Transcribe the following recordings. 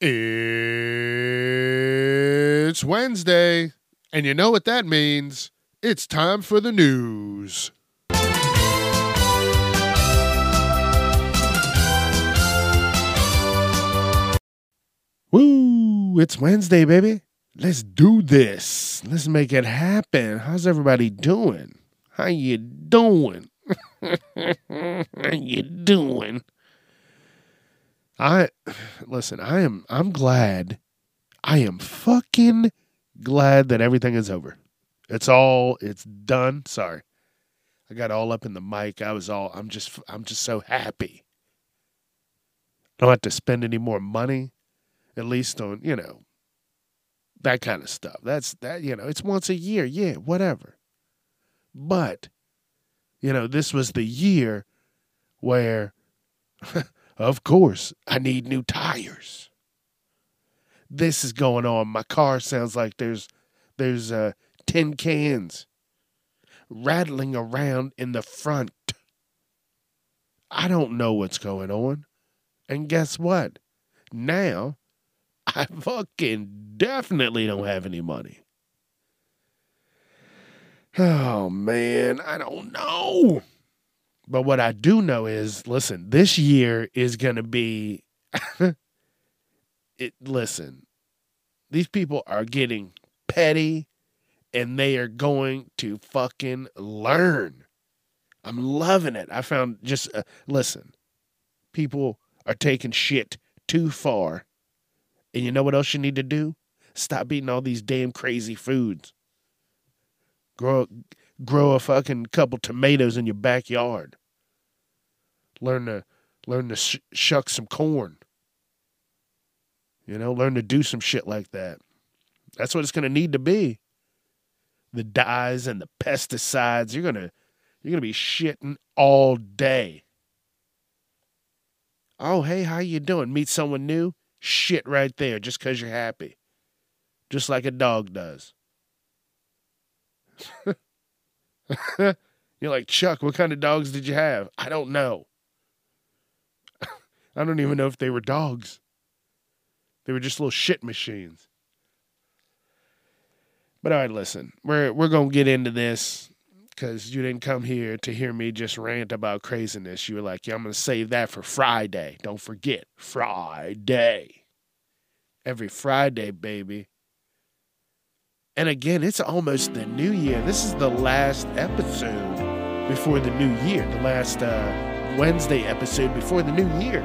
It's Wednesday, and you know what that means. It's time for the news. Woo! It's Wednesday, baby. Let's do this. Let's make it happen. How's everybody doing? How you doing? How you doing? I listen, I am I'm glad. I am fucking glad that everything is over. It's all it's done. Sorry. I got all up in the mic. I was all I'm just I'm just so happy. I Don't have to spend any more money, at least on, you know, that kind of stuff. That's that, you know, it's once a year, yeah, whatever. But, you know, this was the year where Of course, I need new tires. This is going on. My car sounds like there's there's uh, tin cans rattling around in the front. I don't know what's going on. And guess what? Now I fucking definitely don't have any money. Oh man, I don't know. But what I do know is, listen, this year is going to be. it. Listen, these people are getting petty, and they are going to fucking learn. I'm loving it. I found just uh, listen. People are taking shit too far, and you know what else you need to do? Stop eating all these damn crazy foods. Grow grow a fucking couple tomatoes in your backyard. Learn to learn to sh- shuck some corn. You know, learn to do some shit like that. That's what it's going to need to be. The dyes and the pesticides, you're going to you're going to be shitting all day. Oh, hey, how you doing? Meet someone new? Shit right there just cuz you're happy. Just like a dog does. You're like, Chuck, what kind of dogs did you have? I don't know. I don't even know if they were dogs. They were just little shit machines. But all right, listen, we're we're gonna get into this because you didn't come here to hear me just rant about craziness. You were like, yeah, I'm gonna save that for Friday. Don't forget Friday. Every Friday, baby. And again, it's almost the new year. This is the last episode before the new year, the last uh, Wednesday episode before the new year.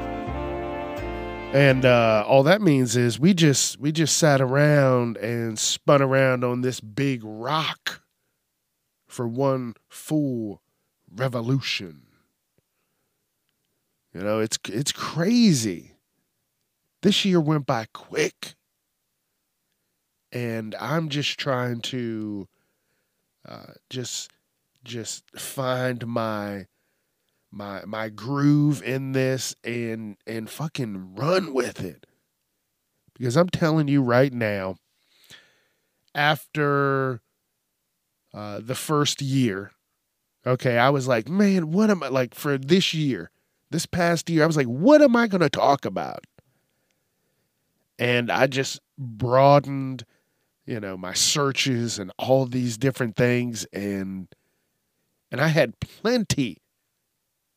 And uh, all that means is we just we just sat around and spun around on this big rock for one full revolution. You know, it's it's crazy. This year went by quick and I'm just trying to uh, just just find my my my groove in this and and fucking run with it. Because I'm telling you right now after uh, the first year okay I was like man what am I like for this year this past year I was like what am I going to talk about? And I just broadened you know, my searches and all these different things and and I had plenty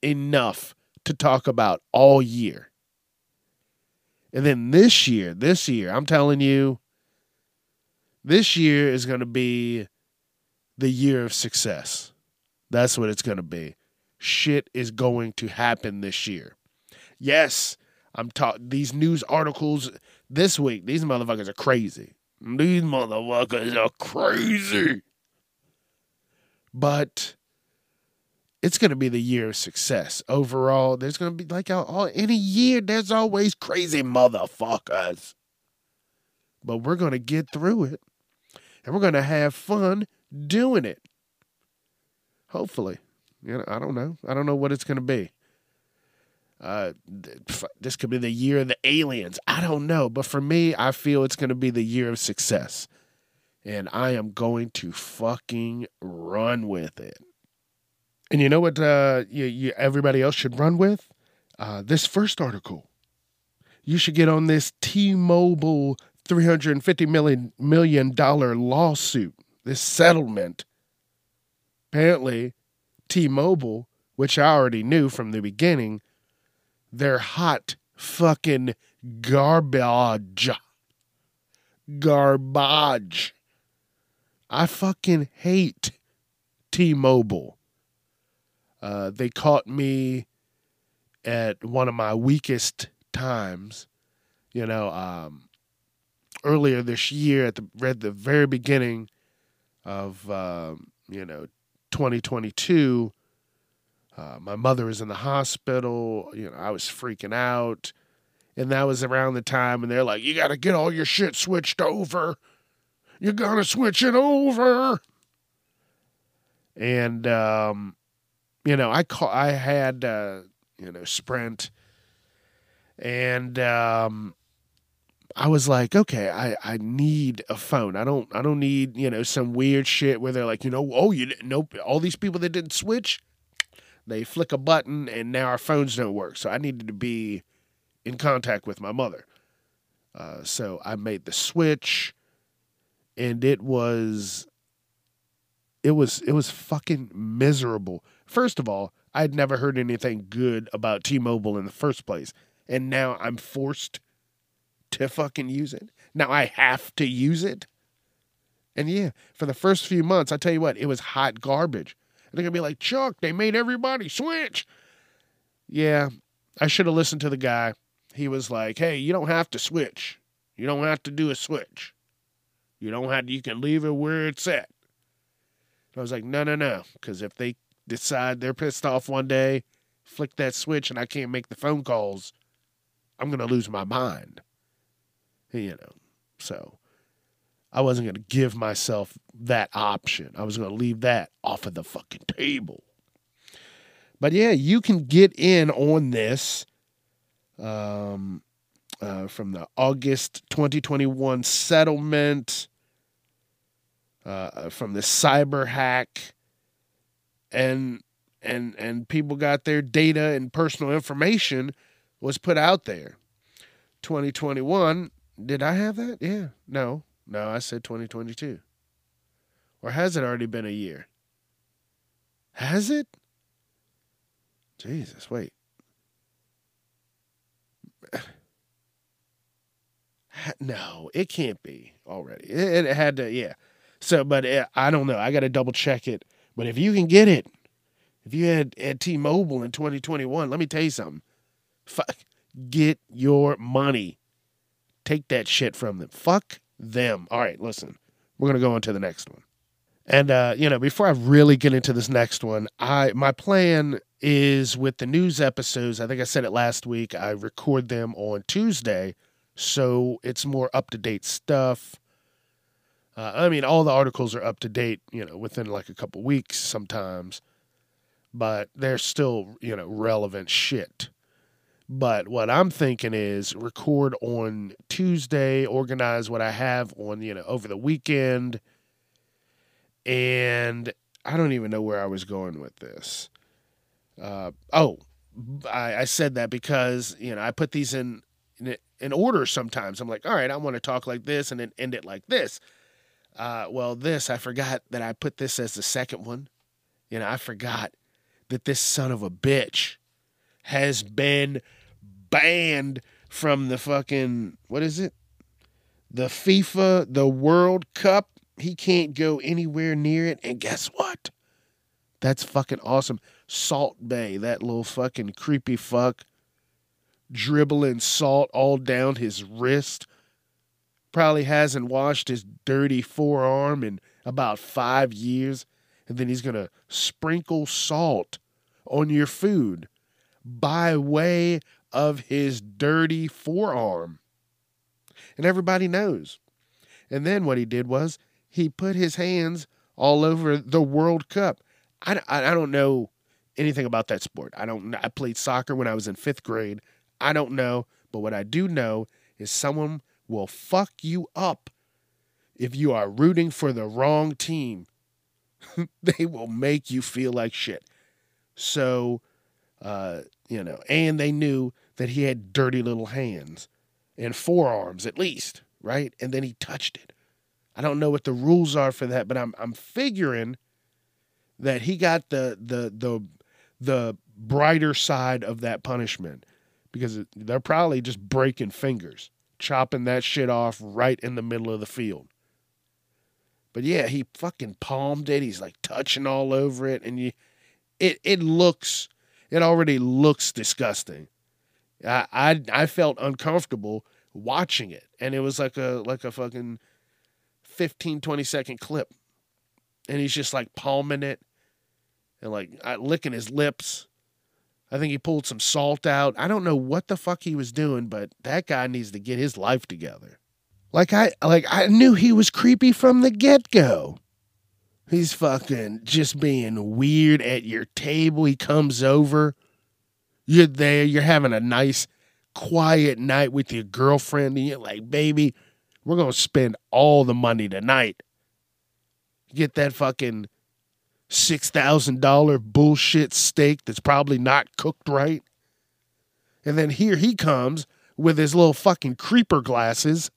enough to talk about all year. And then this year, this year, I'm telling you, this year is going to be the year of success. That's what it's going to be. Shit is going to happen this year. Yes, I'm taught these news articles this week, these motherfuckers are crazy. These motherfuckers are crazy. But it's going to be the year of success. Overall, there's going to be like all, any year, there's always crazy motherfuckers. but we're going to get through it and we're going to have fun doing it. Hopefully. You know, I don't know. I don't know what it's going to be. Uh, this could be the year of the aliens. I don't know. But for me, I feel it's going to be the year of success. And I am going to fucking run with it. And you know what uh, you, you, everybody else should run with? Uh, this first article. You should get on this T Mobile $350 million, million lawsuit, this settlement. Apparently, T Mobile, which I already knew from the beginning, they're hot fucking garbage. Garbage. I fucking hate T Mobile. Uh, they caught me at one of my weakest times. You know, um, earlier this year at the read the very beginning of um, you know 2022 uh, my mother was in the hospital you know i was freaking out and that was around the time and they're like you got to get all your shit switched over you got to switch it over and um, you know i call i had uh, you know sprint and um, I was like, okay, I, I need a phone. I don't I don't need you know some weird shit where they're like, you know, oh you nope, all these people that didn't switch, they flick a button and now our phones don't work. So I needed to be in contact with my mother. Uh, so I made the switch, and it was it was it was fucking miserable. First of all, I'd never heard anything good about T-Mobile in the first place, and now I'm forced to fucking use it. Now I have to use it. And yeah, for the first few months, I tell you what, it was hot garbage. They're gonna be like, Chuck, they made everybody switch. Yeah, I should have listened to the guy. He was like, Hey, you don't have to switch. You don't have to do a switch. You don't have to, you can leave it where it's at. I was like, no, no, no. Because if they decide they're pissed off one day, flick that switch and I can't make the phone calls, I'm going to lose my mind you know. So I wasn't going to give myself that option. I was going to leave that off of the fucking table. But yeah, you can get in on this um, uh, from the August 2021 settlement, uh, from the cyber hack, and and and people got their data and personal information was put out there. 2021 did I have that? Yeah. No. No, I said 2022. Or has it already been a year? Has it? Jesus, wait. No, it can't be already. It, had to, yeah. So, but it, I don't know. I got to double check it. But if you can get it, if you had, had T-Mobile in 2021, let me tell you something. Fuck, get your money. Take that shit from them. Fuck them. All right, listen. We're gonna go on to the next one. And uh, you know, before I really get into this next one, I my plan is with the news episodes. I think I said it last week. I record them on Tuesday, so it's more up to date stuff. Uh, I mean, all the articles are up to date, you know, within like a couple weeks sometimes, but they're still, you know, relevant shit. But what I'm thinking is record on Tuesday, organize what I have on, you know, over the weekend. And I don't even know where I was going with this. Uh, oh, I, I, said that because, you know, I put these in, in, in order sometimes. I'm like, all right, I want to talk like this and then end it like this. Uh, well, this, I forgot that I put this as the second one. You know, I forgot that this son of a bitch has been banned from the fucking what is it? The FIFA, the World Cup. He can't go anywhere near it. And guess what? That's fucking awesome. Salt Bae, that little fucking creepy fuck, dribbling salt all down his wrist. Probably hasn't washed his dirty forearm in about five years. And then he's going to sprinkle salt on your food by way of his dirty forearm. And everybody knows And then what he did was he put his hands all over the World Cup. I, I, I don't know anything about that sport. I don't. I played soccer when I was in fifth grade. I don't know, but what I do know is someone will fuck you up if you are rooting for the wrong team. they will make you feel like shit. So, uh, you know, and they knew that he had dirty little hands and forearms at least, right? And then he touched it. I don't know what the rules are for that, but I'm I'm figuring that he got the the the the brighter side of that punishment because they're probably just breaking fingers, chopping that shit off right in the middle of the field. But yeah, he fucking palmed it. He's like touching all over it, and you, it it looks, it already looks disgusting. I I, I felt uncomfortable watching it, and it was like a like a fucking 15, 20 second clip, and he's just like palming it, and like licking his lips. I think he pulled some salt out. I don't know what the fuck he was doing, but that guy needs to get his life together. Like I like I knew he was creepy from the get-go. He's fucking just being weird at your table. He comes over. You're there, you're having a nice quiet night with your girlfriend and you're like, "Baby, we're going to spend all the money tonight." Get that fucking $6,000 bullshit steak that's probably not cooked right. And then here he comes with his little fucking creeper glasses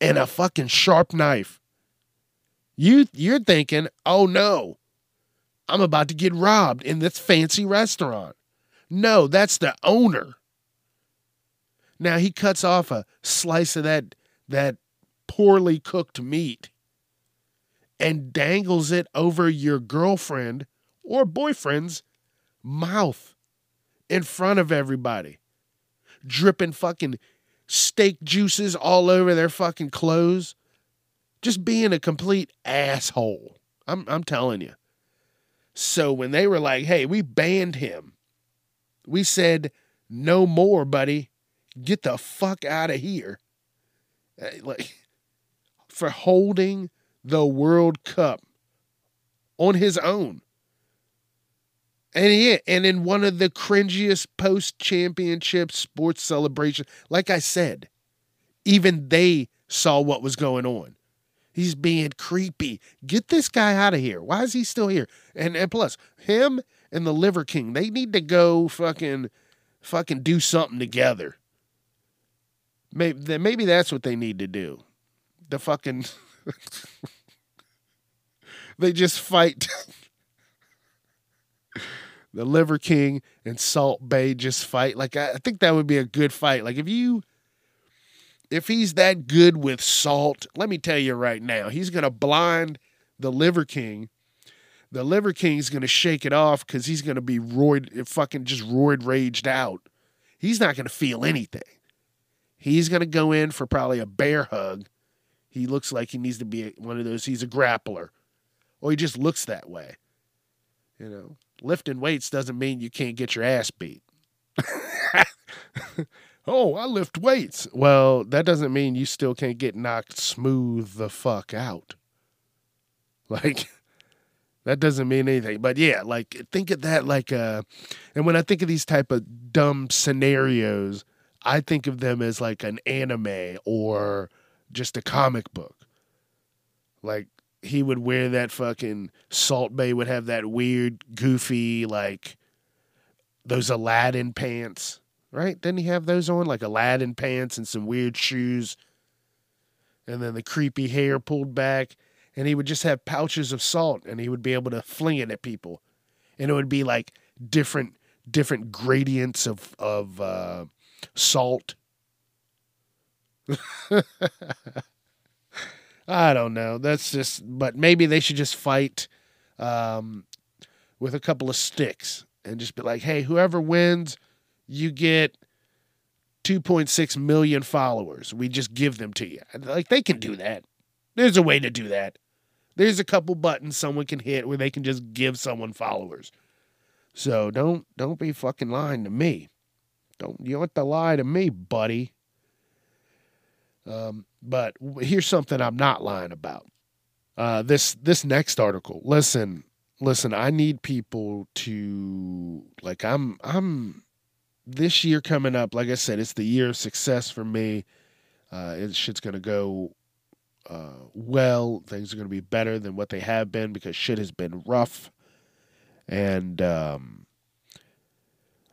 and a fucking sharp knife. You you're thinking, "Oh no. I'm about to get robbed in this fancy restaurant." No, that's the owner. Now he cuts off a slice of that that poorly cooked meat and dangles it over your girlfriend or boyfriend's mouth in front of everybody, dripping fucking steak juices all over their fucking clothes, just being a complete asshole. I'm I'm telling you. So when they were like, "Hey, we banned him," we said, "No more, buddy. Get the fuck out of here." Eh, like for holding the World Cup on his own. And yeah, and in one of the cringiest post championship sports celebrations, like I said, even they saw what was going on. He's being creepy. Get this guy out of here. Why is he still here? And and plus, him and the Liver King, they need to go fucking fucking do something together. Maybe maybe that's what they need to do. The fucking they just fight. the Liver King and Salt Bae just fight. Like I, I think that would be a good fight. Like if you if he's that good with salt, let me tell you right now, he's gonna blind the Liver King. The Liver King's gonna shake it off because he's gonna be roid fucking just roid raged out. He's not gonna feel anything. He's gonna go in for probably a bear hug. He looks like he needs to be one of those. He's a grappler or he just looks that way. You know, lifting weights doesn't mean you can't get your ass beat. oh, I lift weights. Well, that doesn't mean you still can't get knocked smooth the fuck out. Like that doesn't mean anything. But yeah, like think of that like uh and when I think of these type of dumb scenarios, I think of them as like an anime or just a comic book. Like he would wear that fucking Salt Bae would have that weird, goofy, like those Aladdin pants, right? Didn't he have those on? Like Aladdin pants and some weird shoes. And then the creepy hair pulled back. And he would just have pouches of salt and he would be able to fling it at people. And it would be like different different gradients of of uh, salt. I don't know. That's just, but maybe they should just fight um, with a couple of sticks and just be like, hey, whoever wins, you get 2.6 million followers. We just give them to you. Like they can do that. There's a way to do that. There's a couple buttons someone can hit where they can just give someone followers. So don't don't be fucking lying to me. Don't you want to lie to me, buddy. Um, but here's something I'm not lying about. Uh, this this next article. Listen, listen. I need people to like. I'm I'm this year coming up. Like I said, it's the year of success for me. Uh, it, shit's gonna go uh, well. Things are gonna be better than what they have been because shit has been rough, and um,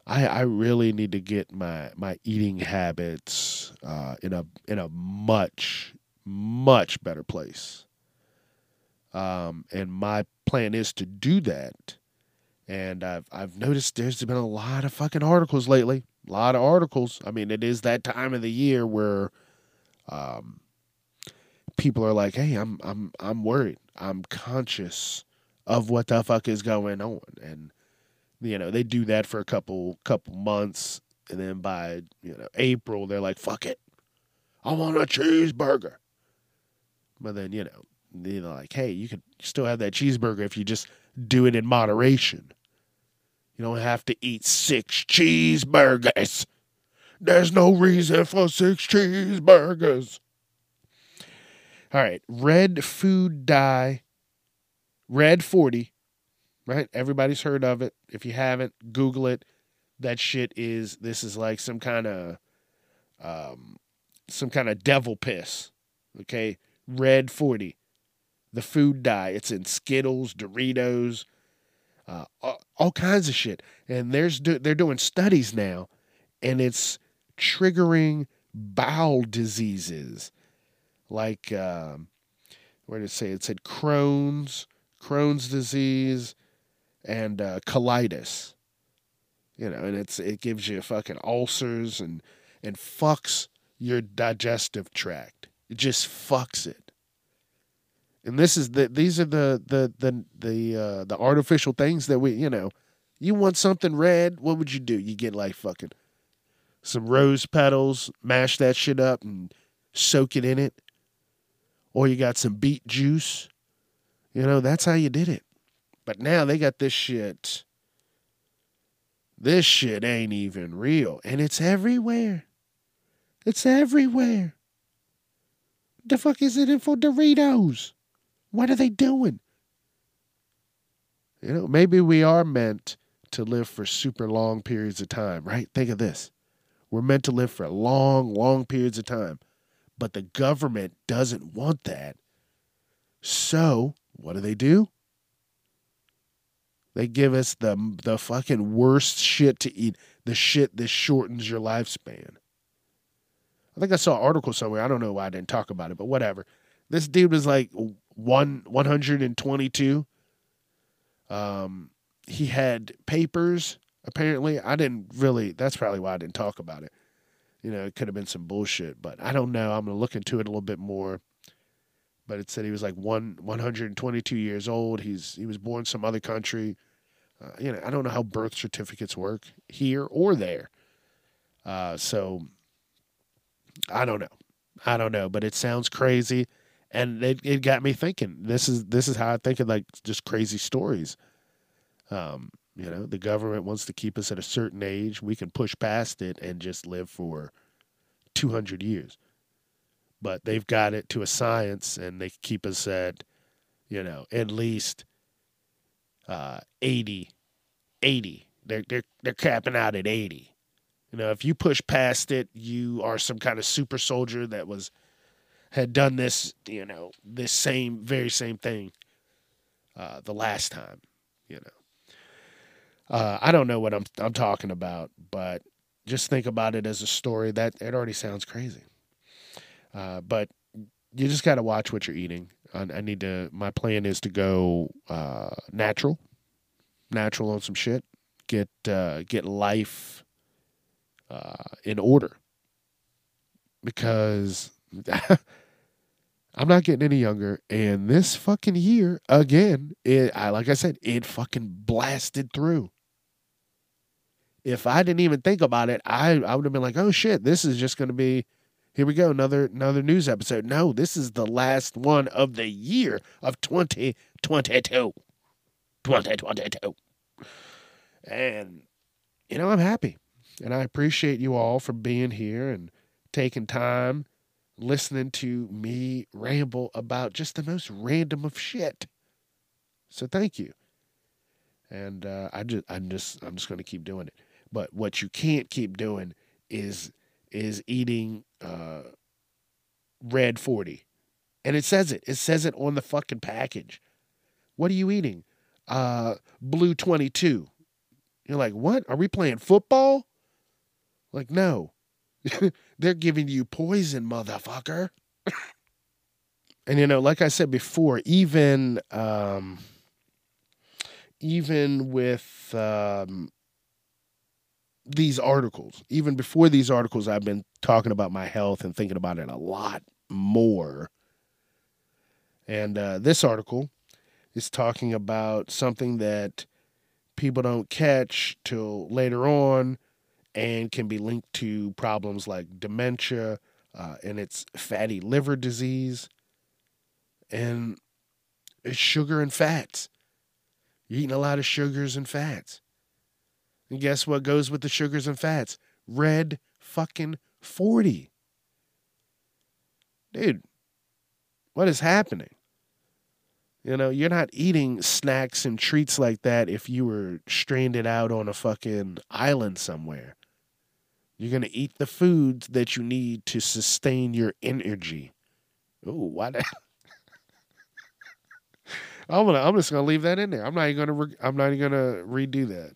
I I really need to get my my eating habits uh, in a in a much much better place. Um, and my plan is to do that. And I've I've noticed there's been a lot of fucking articles lately. A lot of articles. I mean, it is that time of the year where um, people are like, "Hey, I'm I'm I'm worried. I'm conscious of what the fuck is going on." And you know, they do that for a couple couple months and then by, you know, April they're like, "Fuck it. I want a cheeseburger." But then, you know, they're like, hey, you can still have that cheeseburger if you just do it in moderation. You don't have to eat six cheeseburgers. There's no reason for six cheeseburgers. All right, red food dye, red 40, right? Everybody's heard of it. If you haven't, Google it. That shit is, this is like some kind of, um, some kind of devil piss. Okay, red 40 the food dye. It's in Skittles, Doritos, uh, all, all, kinds of shit. And there's they're doing studies now, and it's triggering bowel diseases, like um, where did it say? It said Crohn's, Crohn's disease, and uh, colitis. You know, and it's it gives you fucking ulcers and and fucks your digestive tract. It just fucks it. And this is the these are the the the the uh, the artificial things that we you know you want something red what would you do? You get like fucking some rose petals mash that shit up and soak it in it. Or you got some beet juice. You know that's how you did it but now they got this shit this shit ain't even real and it's everywhere it's everywhere the fuck is it in for Doritos? What are they doing? You know, maybe we are meant to live for super long periods of time, right? Think of this. We're meant to live for long, long periods of time. But the government doesn't want that. So, what do they do? They give us the the fucking worst shit to eat, the shit that shortens your lifespan. I think I saw an article somewhere. I don't know why I didn't talk about it, but whatever. This dude was like one 122. Um, he had papers. Apparently, I didn't really. That's probably why I didn't talk about it. You know, it could have been some bullshit, but I don't know. I'm gonna look into it a little bit more. But it said he was like one 122 years old. He's he was born some other country. Uh, you know, I don't know how birth certificates work here or there. Uh, so I don't know. I don't know, but it sounds crazy and it, it got me thinking. This is this is how I think of like just crazy stories. Um, you know, the government wants to keep us at a certain age. We can push past it and just live for two hundred years. But they've got it to a science, and they keep us at, you know, at least uh, 80, 80. They're they're they're capping out at eighty. You know, if you push past it, you are some kind of super soldier that was had done this, you know, this same, very same thing uh, the last time, you know. Uh, I don't know what I'm I'm talking about, but just think about it as a story. That it already sounds crazy, uh, but you just got to watch what you're eating. I, I, need to. My plan is to go uh, natural, natural on some shit. Get uh, get life uh, in order because I'm not getting any younger. And this fucking year, again, it, I, like I said, it fucking blasted through. If I didn't even think about it, I, I would have been like, oh shit, this is just going to be, here we go, another another news episode. No, this is the last one of the year of 2022. 2022. And, you know, I'm happy. And I appreciate you all for being here and taking time listening to me ramble about just the most random of shit. So thank you. And uh, I just, I'm just, I'm just going to keep doing it. But what you can't keep doing is, is eating uh, red forty, and it says it. It says it on the fucking package. What are you eating? Uh, blue twenty two. You're like, what? Are we playing football? Like, no. They're giving you poison, motherfucker. and you know, like I said before, even um, even with um, these articles, even before these articles, I've been talking about my health and thinking about it a lot more. And uh, this article is talking about something that people don't catch till later on and can be linked to problems like dementia uh, and it's fatty liver disease and it's sugar and fats. You're eating a lot of sugars and fats. And guess what goes with the sugars and fats? Red fucking 40. Dude, what is happening? You know, you're not eating snacks and treats like that if you were stranded out on a fucking island somewhere. You're going to eat the foods that you need to sustain your energy. Oh, why that? I'm gonna. I'm just gonna leave that in there. I'm not even gonna. Re- I'm not even gonna redo that.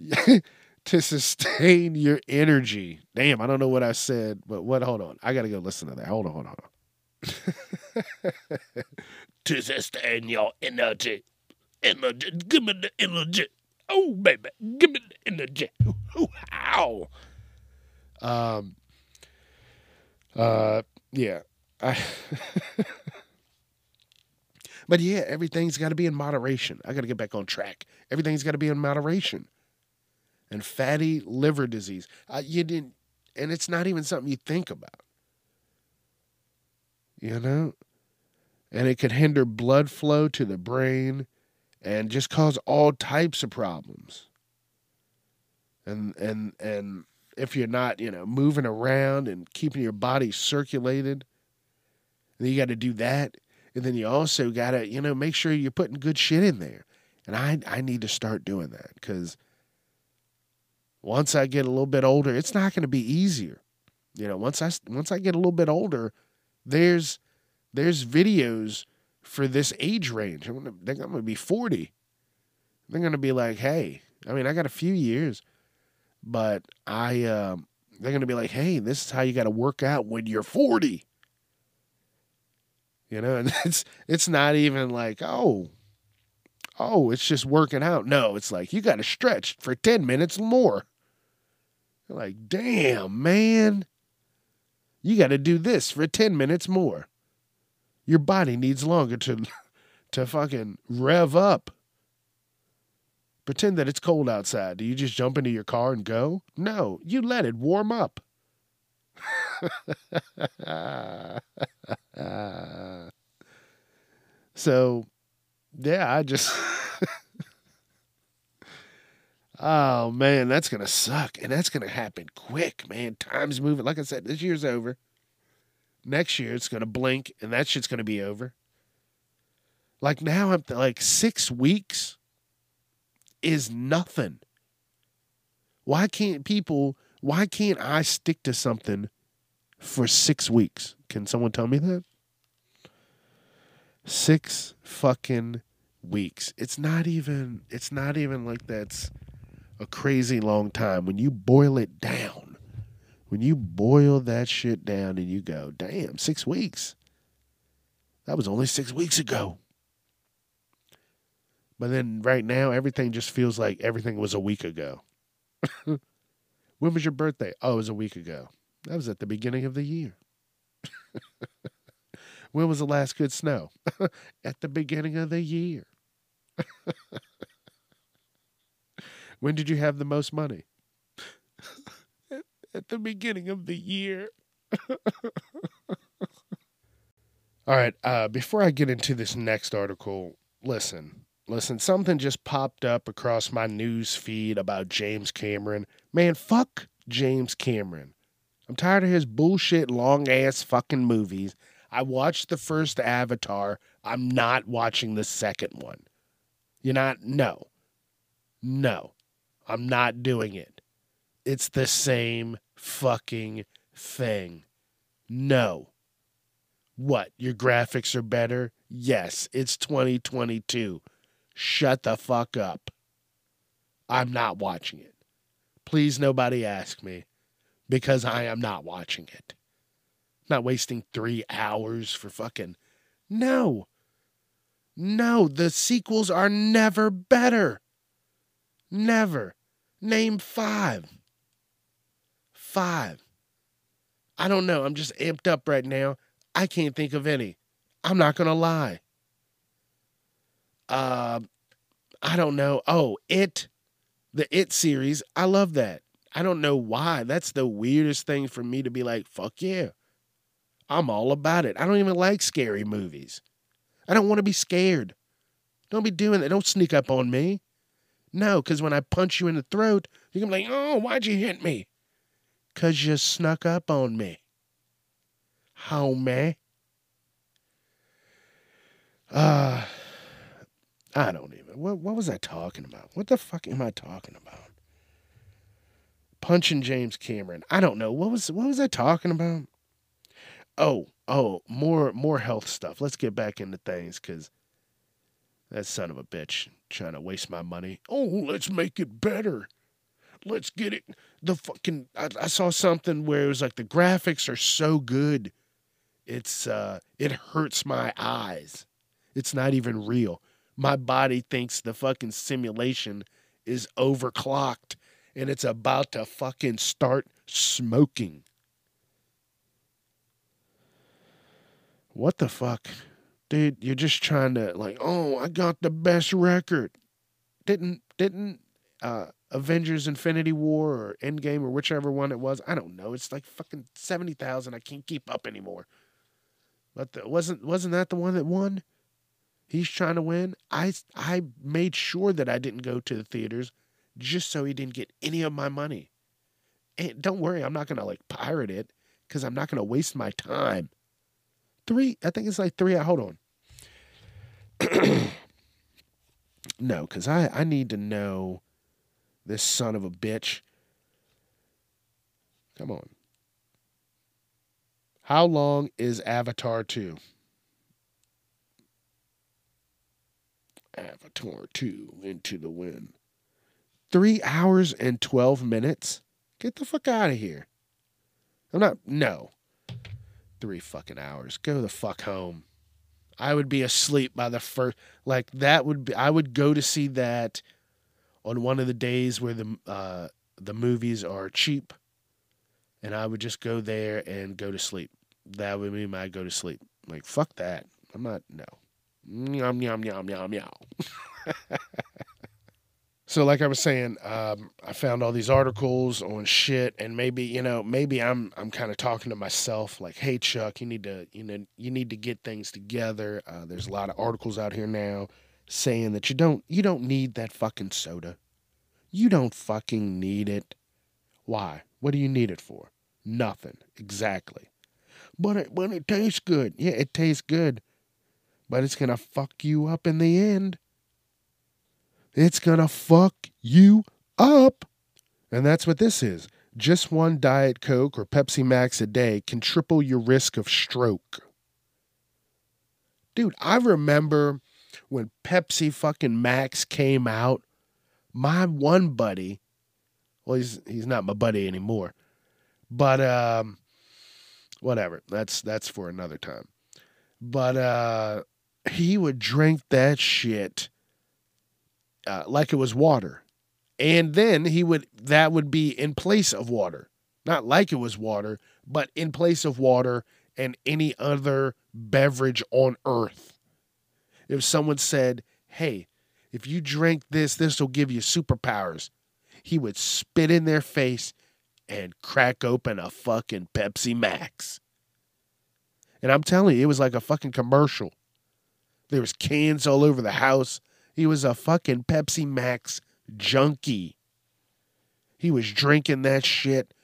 to sustain your energy. Damn, I don't know what I said, but what? Hold on. I gotta go listen to that. Hold on. Hold on. To sustain your energy. Energy. Give me the energy. Oh, baby. Give me the energy. Ow. Um, uh, yeah. I but yeah, everything's got to be in moderation. I got to get back on track. Everything's got to be in moderation. And fatty liver disease, uh, you didn't, and it's not even something you think about. You know, and it could hinder blood flow to the brain, and just cause all types of problems. And and and if you're not, you know, moving around and keeping your body circulated. And you got to do that. And then you also got to, you know, make sure you're putting good shit in there. And I, I need to start doing that because once I get a little bit older, it's not going to be easier. You know, once I once I get a little bit older, there's there's videos for this age range. I'm gonna, going to be 40. They're going to be like, hey, I mean, I got a few years. But I, uh, they're going to be like, hey, this is how you got to work out when you're 40. You know, and it's it's not even like, oh, oh, it's just working out. No, it's like you got to stretch for 10 minutes more. You're like, damn, man. You got to do this for 10 minutes more. Your body needs longer to to fucking rev up. Pretend that it's cold outside. Do you just jump into your car and go? No, you let it warm up. so, yeah, I just. oh, man, that's to suck. And that's to happen quick, man. Time's moving. Like I said, this year's over. Next year, it's to blink and that shit's to be over. Like now, I'm th- like six weeks is nothing. Why can't people, why can't I stick to something for six weeks? Can someone tell me that? Six fucking weeks. It's not even, it's not even like that's a crazy long time. When you boil it down, when you boil that shit down and you go, damn, six weeks. That was only six weeks ago. But then right now, everything just feels like everything was a week ago. when was your birthday? Oh, it was a week ago. That was at the beginning of the year. when was the last good snow? at the beginning of the year. when did you have the most money? at the beginning of the year. All right, uh, before I get into this next article, listen, Listen, something just popped up across my news feed about James Cameron. Man, fuck James Cameron. I'm tired of his bullshit long ass fucking movies. I watched the first Avatar. I'm not watching the second one. You're not? No. No. I'm not doing it. It's the same fucking thing. No. What? Your graphics are better? Yes, it's 2022. Shut the fuck up. I'm not watching it. Please, nobody ask me because I am not watching it. Not wasting three hours for fucking. No. No, the sequels are never better. Never. Name five. Five. I don't know. I'm just amped up right now. I can't think of any. I'm not going to lie. Uh, I don't know. Oh, It, the It series. I love that. I don't know why. That's the weirdest thing for me to be like, fuck yeah. I'm all about it. I don't even like scary movies. I don't want to be scared. Don't be doing that. Don't sneak up on me. No, because when I punch you in the throat, you're going to be like, oh, why'd you hit me? Because you snuck up on me. How, man? Uh, I don't even. What, what was I talking about? What the fuck am I talking about? Punching James Cameron. I don't know. What was what was I talking about? Oh, oh, more more health stuff. Let's get back into things because that son of a bitch trying to waste my money. Oh, let's make it better. Let's get it. The fucking I, I saw something where it was like the graphics are so good, it's uh it hurts my eyes. It's not even real. My body thinks the fucking simulation is overclocked and it's about to fucking start smoking. What the fuck? Dude, you're just trying to like, oh, I got the best record. Didn't didn't uh Avengers Infinity War or Endgame or whichever one it was. I don't know. It's like fucking 70,000. I can't keep up anymore. But the, wasn't wasn't that the one that won? He's trying to win. I I made sure that I didn't go to the theaters just so he didn't get any of my money. And don't worry, I'm not going to like pirate it cuz I'm not going to waste my time. 3 I think it's like 3 hold on. no, cuz I I need to know this son of a bitch. Come on. How long is Avatar 2? Avatar 2 Into the Wind. Three hours and 12 minutes? Get the fuck out of here. I'm not, no. Three fucking hours. Go the fuck home. I would be asleep by the first, like, that would be, I would go to see that on one of the days where the, uh, the movies are cheap. And I would just go there and go to sleep. That would be my go to sleep. Like, fuck that. I'm not, no. Yum, yum, yum, yum, yum. so, like I was saying, um, I found all these articles on shit, and maybe you know, maybe I'm I'm kind of talking to myself, like, "Hey, Chuck, you need to you know you need to get things together." Uh, there's a lot of articles out here now saying that you don't you don't need that fucking soda. You don't fucking need it. Why? What do you need it for? Nothing. Exactly. But it, but it tastes good. Yeah, it tastes good but it's to fuck you up in the end. It's going to fuck you up. And that's what this is. Just one Diet Coke or Pepsi Max a day can triple your risk of stroke. Dude, I remember when Pepsi fucking Max came out, my one buddy, well, he's he's not my buddy anymore, but um, whatever. That's that's for another time. But uh, he would drink that shit uh, like it was water. And then he would, that would be in place of water. Not like it was water, but in place of water and any other beverage on earth. If someone said, hey, if you drink this, this will give you superpowers, he would spit in their face and crack open a fucking Pepsi Max. And I'm telling you, it was like a fucking commercial. There was cans all over the house. He was a fucking Pepsi Max junkie. He was drinking that shit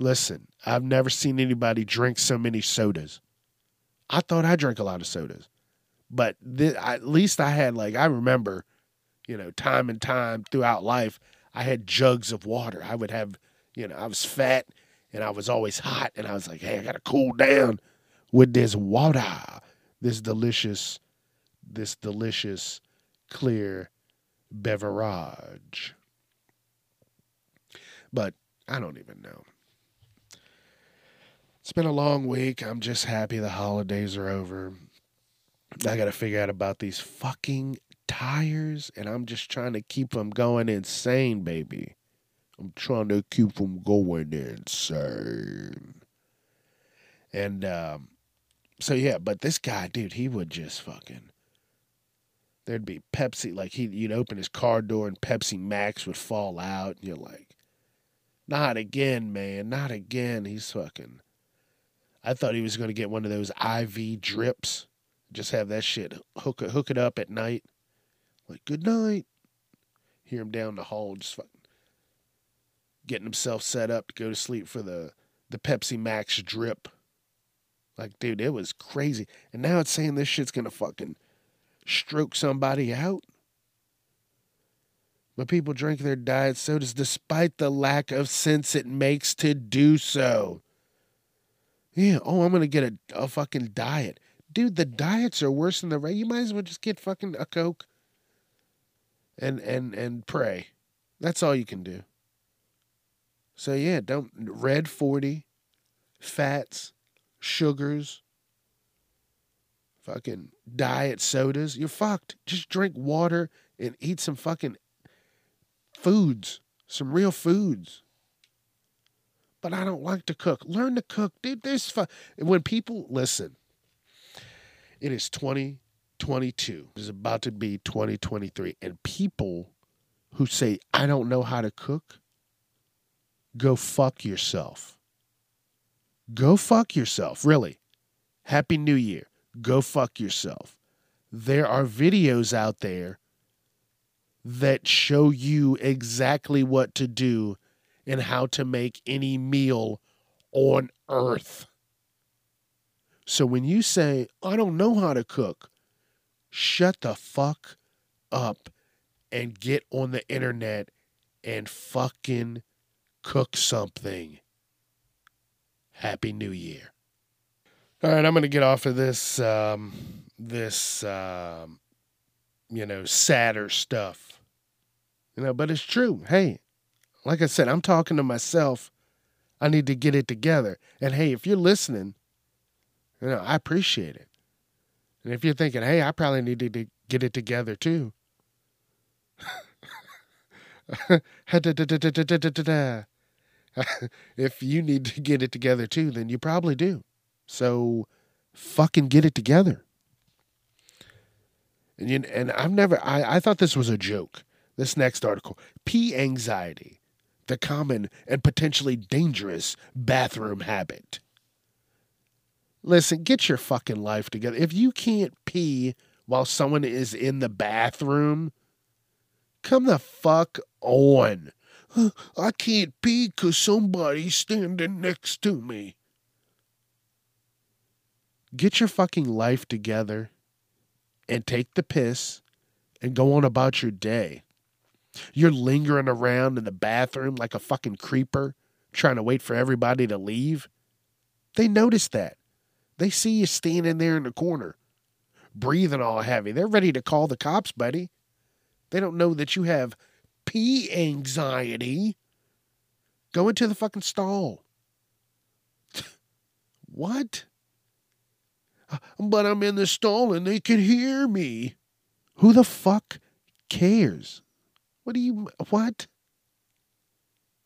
Listen, I've never seen anybody drink so many sodas. I thought I drank a lot of sodas, but th- at least I had like I remember, you know, time and time throughout life, I had jugs of water. I would have, you know, I was fat and I was always hot, and I was like, hey, I gotta cool down with this water, this delicious, this delicious, clear beverage. But I don't even know. It's been a long week. I'm just happy the holidays are over. I got to figure out about these fucking tires, and I'm just trying to keep them going insane, baby. I'm trying to keep them going insane. And um, so, yeah, but this guy, dude, he would just fucking. There'd be Pepsi, like he, you'd open his car door and Pepsi Max would fall out. And you're like, not again, man, not again. He's fucking I thought he was going to get one of those IV drips. Just have that shit hook it, hook it up at night. Like good night. Hear him down the hall, just fucking getting himself set up to go to sleep for the the Pepsi Max drip. Like, dude, it was crazy. And now it's saying this shit's gonna fucking stroke somebody out. But people drink their diet sodas despite the lack of sense it makes to do so. Yeah. Oh, I'm gonna get a, a fucking diet, dude. The diets are worse than the right. You might as well just get fucking a coke. And and and pray. That's all you can do. So yeah, don't red forty, fats, sugars, fucking diet sodas. You're fucked. Just drink water and eat some fucking foods, some real foods but I don't like to cook. Learn to cook, dude. There's fun. When people listen, it is 2022. It's about to be 2023. And people who say, I don't know how to cook, go fuck yourself. Go fuck yourself. Really. Happy New Year. Go fuck yourself. There are videos out there that show you exactly what to do and how to make any meal on earth. So when you say, I don't know how to cook, shut the fuck up and get on the internet and fucking cook something. Happy New Year. All right, I'm going to get off of this um, this um, you know sadder stuff. You know, but it's true. Hey, like I said, I'm talking to myself. I need to get it together. And hey, if you're listening, you know, I appreciate it. And if you're thinking, hey, I probably need to get it together too. if you need to get it together too, then you probably do. So fucking get it together. And you, and I've never I, I thought this was a joke. This next article. P anxiety the common and potentially dangerous bathroom habit. Listen, get your fucking life together. If you can't pee while someone is in the bathroom, come the fuck on. I can't pee because somebody's standing next to me. Get your fucking life together and take the piss and go on about your day. You're lingering around in the bathroom like a fucking creeper, trying to wait for everybody to leave. They notice that. They see you standing there in the corner, breathing all heavy. They're ready to call the cops, buddy. They don't know that you have pee anxiety. Go into the fucking stall. what? But I'm in the stall and they can hear me. Who the fuck cares? What do you, what?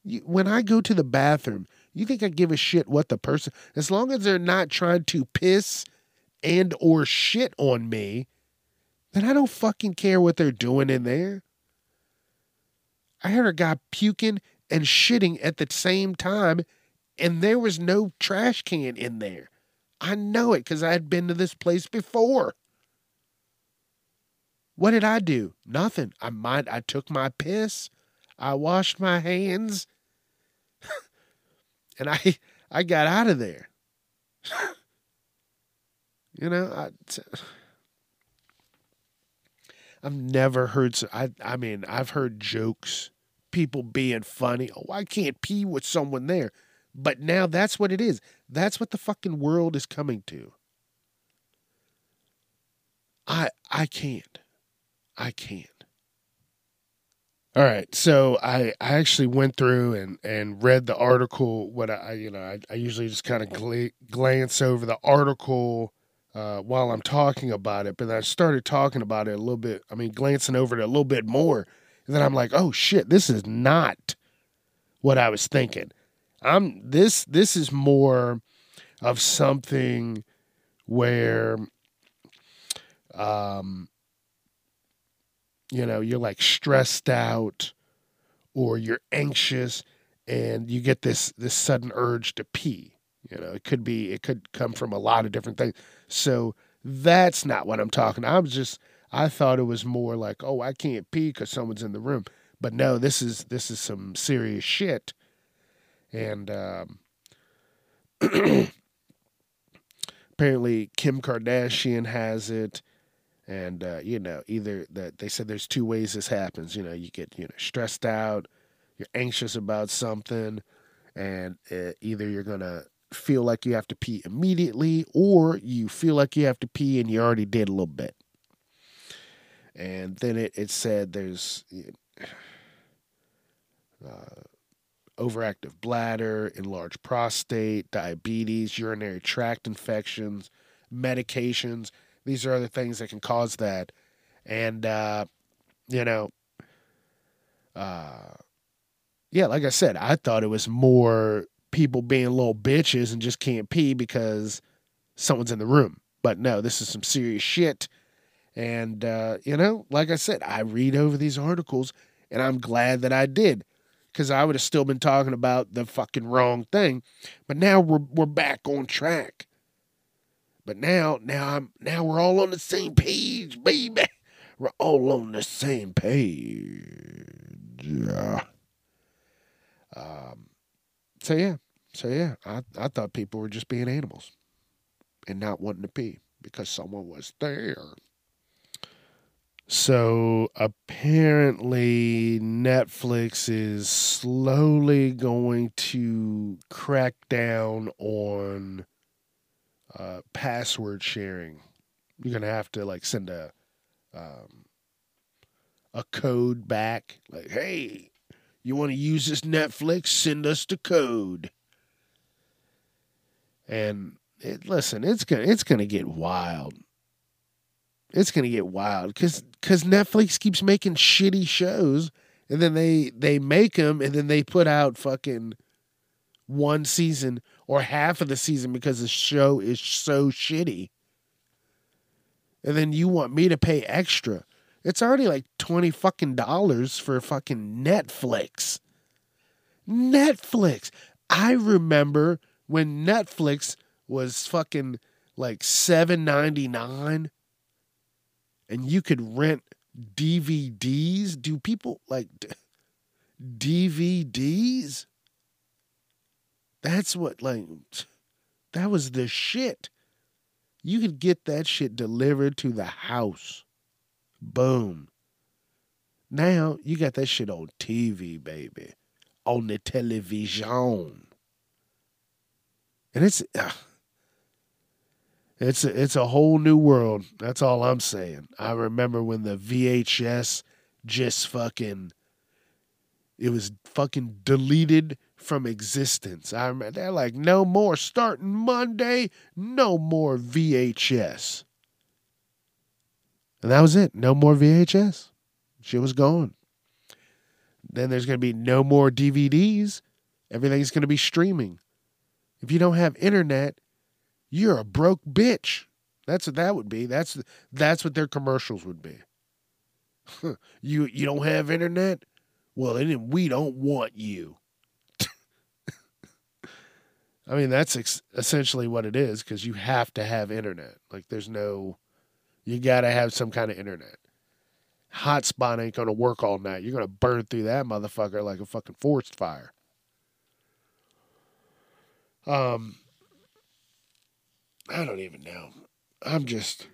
You, when I go to the bathroom, you think I give a shit what the person, as long as they're not trying to piss and or shit on me, then I don't fucking care what they're doing in there. I heard a guy puking and shitting at the same time, and there was no trash can in there. I know it because I had been to this place before. What did I do? Nothing. I might I took my piss. I washed my hands. and I I got out of there. you know, I, I've never heard. I I mean, I've heard jokes, people being funny. Oh, I can't pee with someone there, but now that's what it is. That's what the fucking world is coming to. I I can't. I can't. All right, so I, I actually went through and, and read the article. What I you know I, I usually just kind of gla- glance over the article uh, while I'm talking about it, but I started talking about it a little bit. I mean, glancing over it a little bit more, and then I'm like, oh shit, this is not what I was thinking. I'm this this is more of something where um you know, you're like stressed out or you're anxious and you get this this sudden urge to pee. You know, it could be it could come from a lot of different things. So that's not what I'm talking. I was just I thought it was more like, oh, I can't pee because someone's in the room. But no, this is this is some serious shit. And um, apparently Kim Kardashian has it. And uh, you know either that they said there's two ways this happens. You know you get you know stressed out you're anxious about something and uh, either you're gonna feel like you have to pee immediately or you feel like you have to pee and you already did a little bit. And then it, it said there's uh, overactive bladder enlarged prostate diabetes urinary tract infections medications these are other things that can cause that. And, uh, you know, uh, yeah, like I said, I thought it was more people being little bitches and just can't pee because someone's in the room. But no, this is some serious shit. And, uh, you know, like I said, I read over these articles and I'm glad that I did because I would have still been talking about the fucking wrong thing. But now we're, we're back on track. But now, now I'm now we're all on the same page, baby. We're all on the same page. Yeah. Um. So yeah. So yeah. I I thought people were just being animals, and not wanting to pee because someone was there. So apparently, Netflix is slowly going to crack down on uh, password sharing. You're gonna have to like send a um, a code back, like, "Hey, you want to use this Netflix? Send us the code." And it, listen, it's gonna it's gonna get wild. It's gonna get wild because because Netflix keeps making shitty shows, and then they they make them, and then they put out fucking one season or half of the season because the show is so shitty. And then you want me to pay extra. It's already like 20 fucking dollars for fucking Netflix. Netflix. I remember when Netflix was fucking like 7.99 and you could rent DVDs. Do people like DVDs? That's what, like, that was the shit. You could get that shit delivered to the house. Boom. Now you got that shit on TV, baby. On the television. And it's uh, it's a, it's a whole new world. That's all I'm saying. I remember when the VHS just fucking it was fucking deleted from existence. I remember they're like, no more starting Monday, no more VHS. And that was it. No more VHS. She was gone. Then there's going to be no more DVDs. Everything's going to be streaming. If you don't have internet, you're a broke bitch. That's what that would be. That's that's what their commercials would be. you you don't have internet? Well, then we don't want you. I mean, that's ex- essentially what it is because you have to have internet. Like, there's no, you got to have some kind of internet. Hotspot ain't going to work all night. You're going to burn through that motherfucker like a fucking forest fire. Um, I don't even know. I'm just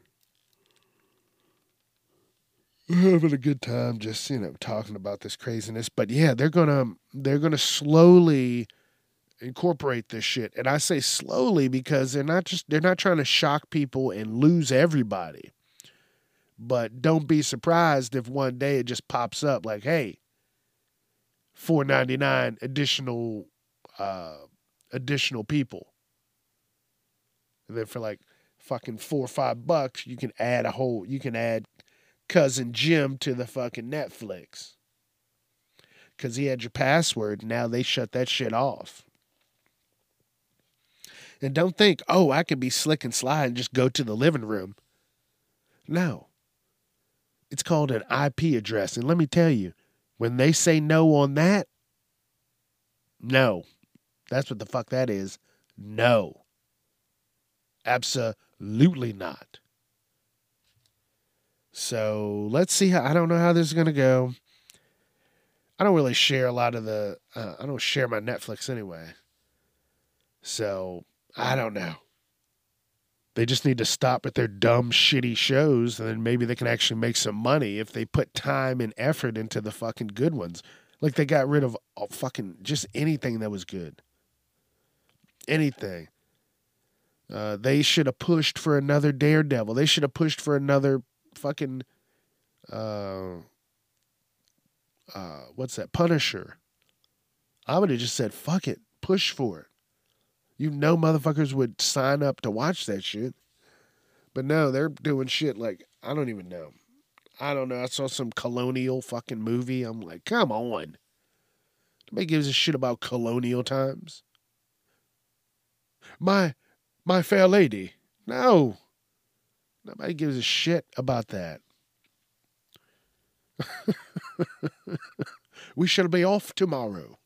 having a good time just you know talking about this craziness. But yeah they're gonna they're gonna slowly incorporate this shit. And i say slowly because they're not just they're not trying to shock people and lose everybody. But don't be surprised if one day it just pops up like hey 499 additional uh additional people and then for like fucking four or five bucks you can add a whole you can add cousin Jim to the fucking Netflix. Because he had your password. Now they shut that shit off. And don't think, oh, I can be slick and slide and just go to the living room. No. It's called an IP address. And let me tell you, when they say no on that, no. That's what the fuck that is. No. Absolutely not. So let's see how I don't know how this is gonna go. I don't really share a lot of the. Uh, I don't share my Netflix anyway. So I don't know. They just need to stop at their dumb, shitty shows, and then maybe they can actually make some money if they put time and effort into the fucking good ones. Like they got rid of fucking just anything that was good. Anything. Uh, they should have pushed for another Daredevil. They should have pushed for another fucking uh uh what's that Punisher. I would have just said fuck it, push for it. You know motherfuckers would sign up to watch that shit. But no, they're doing shit like I don't even know. I don't know. I saw some colonial fucking movie. I'm like, come on. Nobody gives a shit about colonial times. My my fair lady. No. Nobody gives a shit about that. we shall be off tomorrow.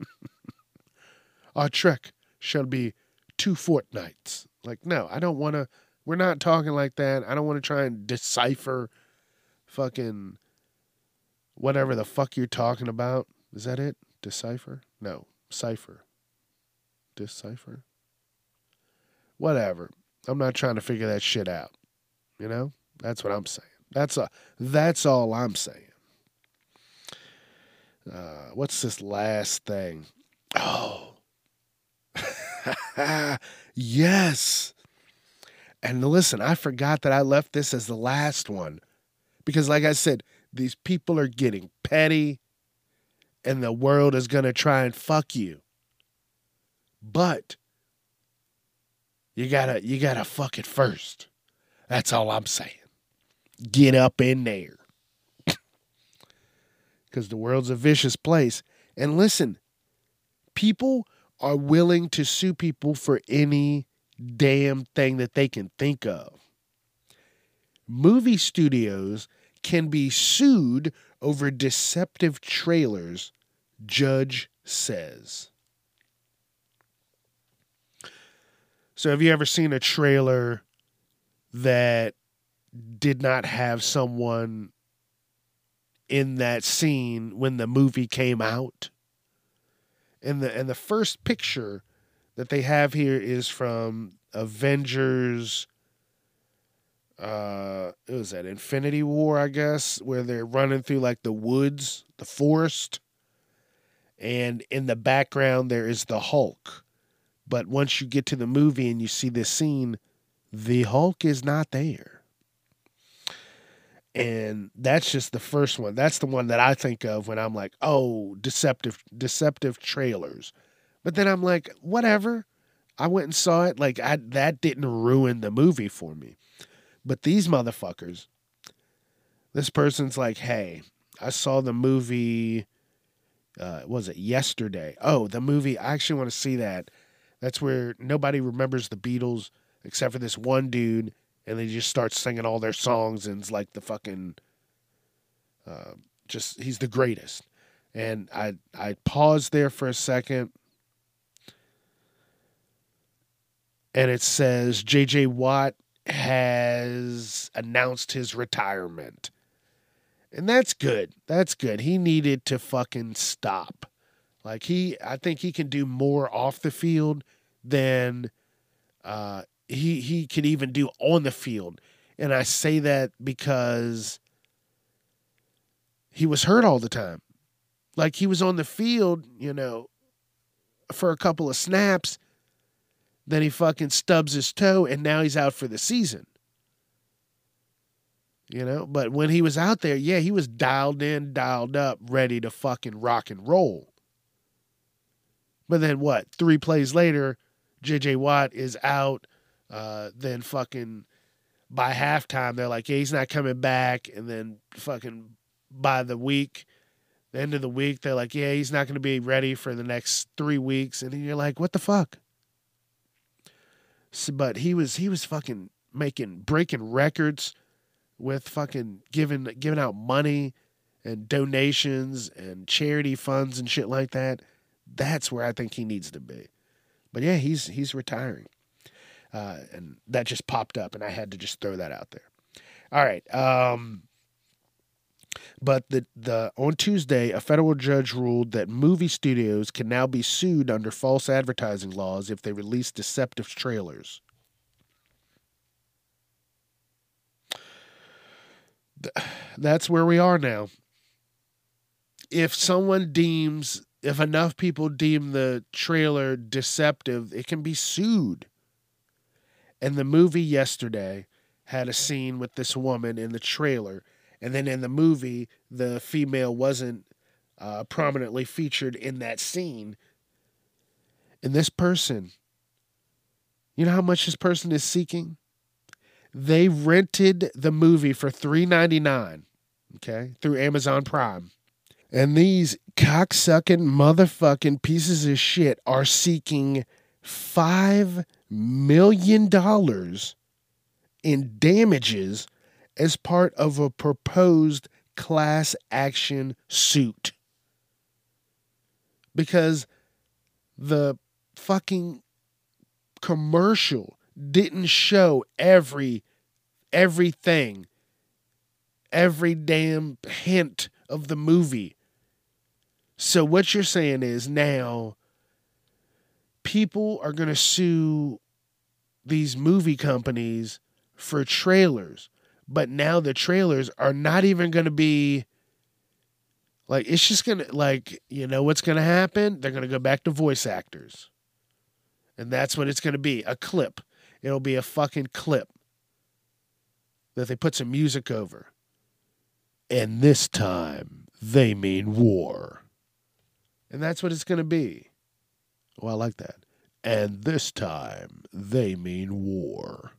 Our trek shall be two fortnights. Like, no, I don't want to. We're not talking like that. I don't want to try and decipher fucking whatever the fuck you're talking about. Is that it? Decipher? No. Cipher. Decipher? Whatever. I'm not trying to figure that shit out. You know, that's what I'm saying. That's a that's all I'm saying. Uh, what's this last thing? Oh, yes. And listen, I forgot that I left this as the last one because, like I said, these people are getting petty and the world is going to try and fuck you. But you gotta you gotta fuck it first. That's all I'm saying. Get up in there. Because the world's a vicious place. And listen, people are willing to sue people for any damn thing that they can think of. Movie studios can be sued over deceptive trailers, judge says. So, have you ever seen a trailer that did not have someone in that scene when the movie came out. And the and the first picture that they have here is from Avengers uh it was that Infinity War, I guess, where they're running through like the woods, the forest. And in the background there is the Hulk. But once you get to the movie and you see this scene, the Hulk is not there. And that's just the first one. That's the one that I think of when I'm like, oh, deceptive, deceptive trailers. But then I'm like, whatever. I went and saw it. Like I, that didn't ruin the movie for me. But these motherfuckers, this person's like, hey, I saw the movie. Uh, was it yesterday? Oh, the movie. I actually want to see that. That's where nobody remembers the Beatles except for this one dude, and they just start singing all their songs, and it's like the fucking, uh, just he's the greatest. And I I paused there for a second, and it says J.J. Watt has announced his retirement. And that's good. That's good. He needed to fucking stop. Like he I think he can do more off the field than uh, he he could even do on the field. And I say that because he was hurt all the time. Like he was on the field, you know, for a couple of snaps, then he fucking stubs his toe and now he's out for the season. You know, but when he was out there, yeah, he was dialed in, dialed up, ready to fucking rock and roll. But then what? Three plays later, JJ Watt is out. Uh, then fucking by halftime, they're like, yeah, he's not coming back. And then fucking by the week, the end of the week, they're like, yeah, he's not going to be ready for the next three weeks. And you're like, what the fuck? So, but he was he was fucking making breaking records with fucking giving giving out money and donations and charity funds and shit like that. That's where I think he needs to be. But yeah, he's he's retiring, uh, and that just popped up, and I had to just throw that out there. All right. Um, but the the on Tuesday, a federal judge ruled that movie studios can now be sued under false advertising laws if they release deceptive trailers. That's where we are now. If someone deems if enough people deem the trailer deceptive, it can be sued. And the movie yesterday had a scene with this woman in the trailer, and then in the movie, the female wasn't uh, prominently featured in that scene. And this person, you know how much this person is seeking? They rented the movie for three ninety nine, okay, through Amazon Prime. And these cocksucking motherfucking pieces of shit are seeking $5 million in damages as part of a proposed class action suit. Because the fucking commercial didn't show every everything every damn hint of the movie so what you're saying is now people are going to sue these movie companies for trailers, but now the trailers are not even going to be like it's just going to like you know what's going to happen? They're going to go back to voice actors. And that's what it's going to be, a clip. It'll be a fucking clip that they put some music over. And this time they mean war. And that's what it's going to be. Oh, I like that. And this time, they mean war.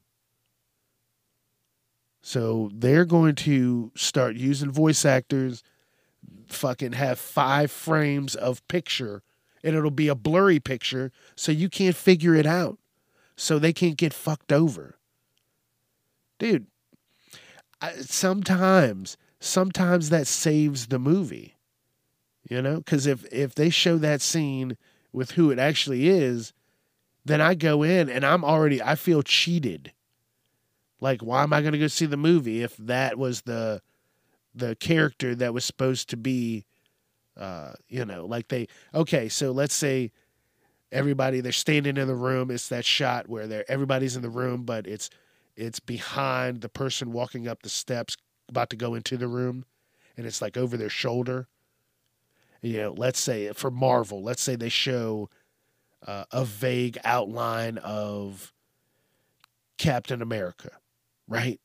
So they're going to start using voice actors, fucking have five frames of picture, and it'll be a blurry picture, so you can't figure it out. So they can't get fucked over. Dude, I, sometimes, sometimes that saves the movie. You know, because if if they show that scene with who it actually is, then I go in and I'm already I feel cheated. Like, why am I going to go see the movie if that was the the character that was supposed to be, uh, you know, like they okay. So let's say everybody they're standing in the room. It's that shot where they're everybody's in the room, but it's it's behind the person walking up the steps about to go into the room, and it's like over their shoulder you know, let's say for Marvel, let's say they show uh, a vague outline of Captain America, right?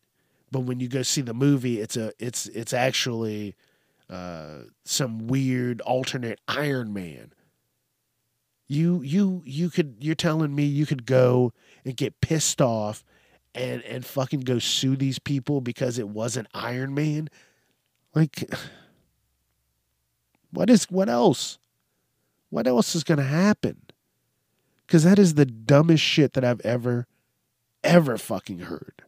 But when you go see the movie, it's a it's it's actually uh, some weird alternate Iron Man. You you you could you're telling me you could go and get pissed off and and fucking go sue these people because it wasn't Iron Man? Like what is what else? What else is going to happen? Cuz that is the dumbest shit that I've ever ever fucking heard.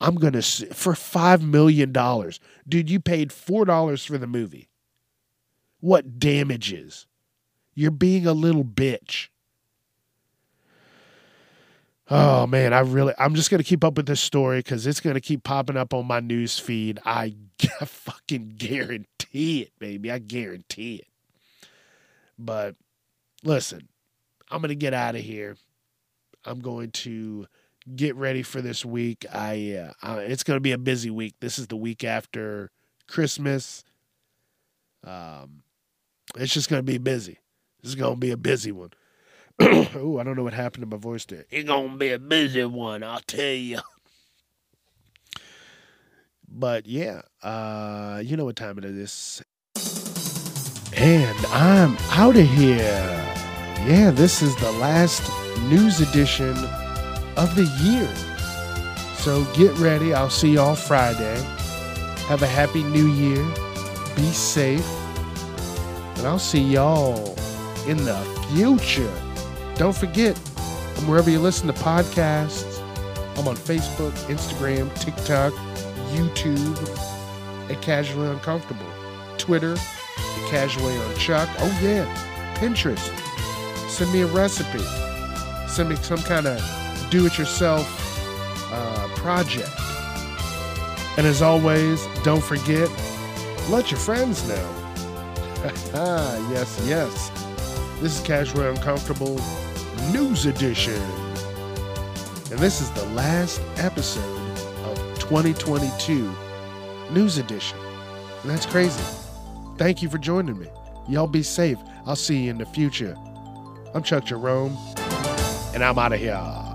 I'm going to for 5 million dollars. Dude, you paid $4 for the movie. What damages? You're being a little bitch. Oh man, I really I'm just gonna keep up with this story because it's gonna keep popping up on my news feed. I, I fucking guarantee it, baby. I guarantee it. But listen, I'm going to get out of here. I'm going to get ready for this week. I, uh, it's going to be a busy week. This is the week after Christmas. Um, it's just going to be busy. This is going to be a busy one. oh, I don't know what happened to my voice there. It's going to be a busy one, I'll tell you. But yeah, uh, you know what time it is. And I'm out of here. Yeah, this is the last news edition of the year. So get ready. I'll see y'all Friday. Have a happy new year. Be safe. And I'll see y'all in the future. Don't forget, I'm wherever you listen to podcasts. I'm on Facebook, Instagram, TikTok, YouTube at Casually Uncomfortable, Twitter at Casually Unchuck. Oh yeah, Pinterest. Send me a recipe. Send me some kind of do-it-yourself uh, project. And as always, don't forget, let your friends know. Ah yes, yes. This is Casually Uncomfortable News Edition. And this is the last episode 2022 News Edition. And that's crazy. Thank you for joining me. Y'all be safe. I'll see you in the future. I'm Chuck Jerome, and I'm out of here.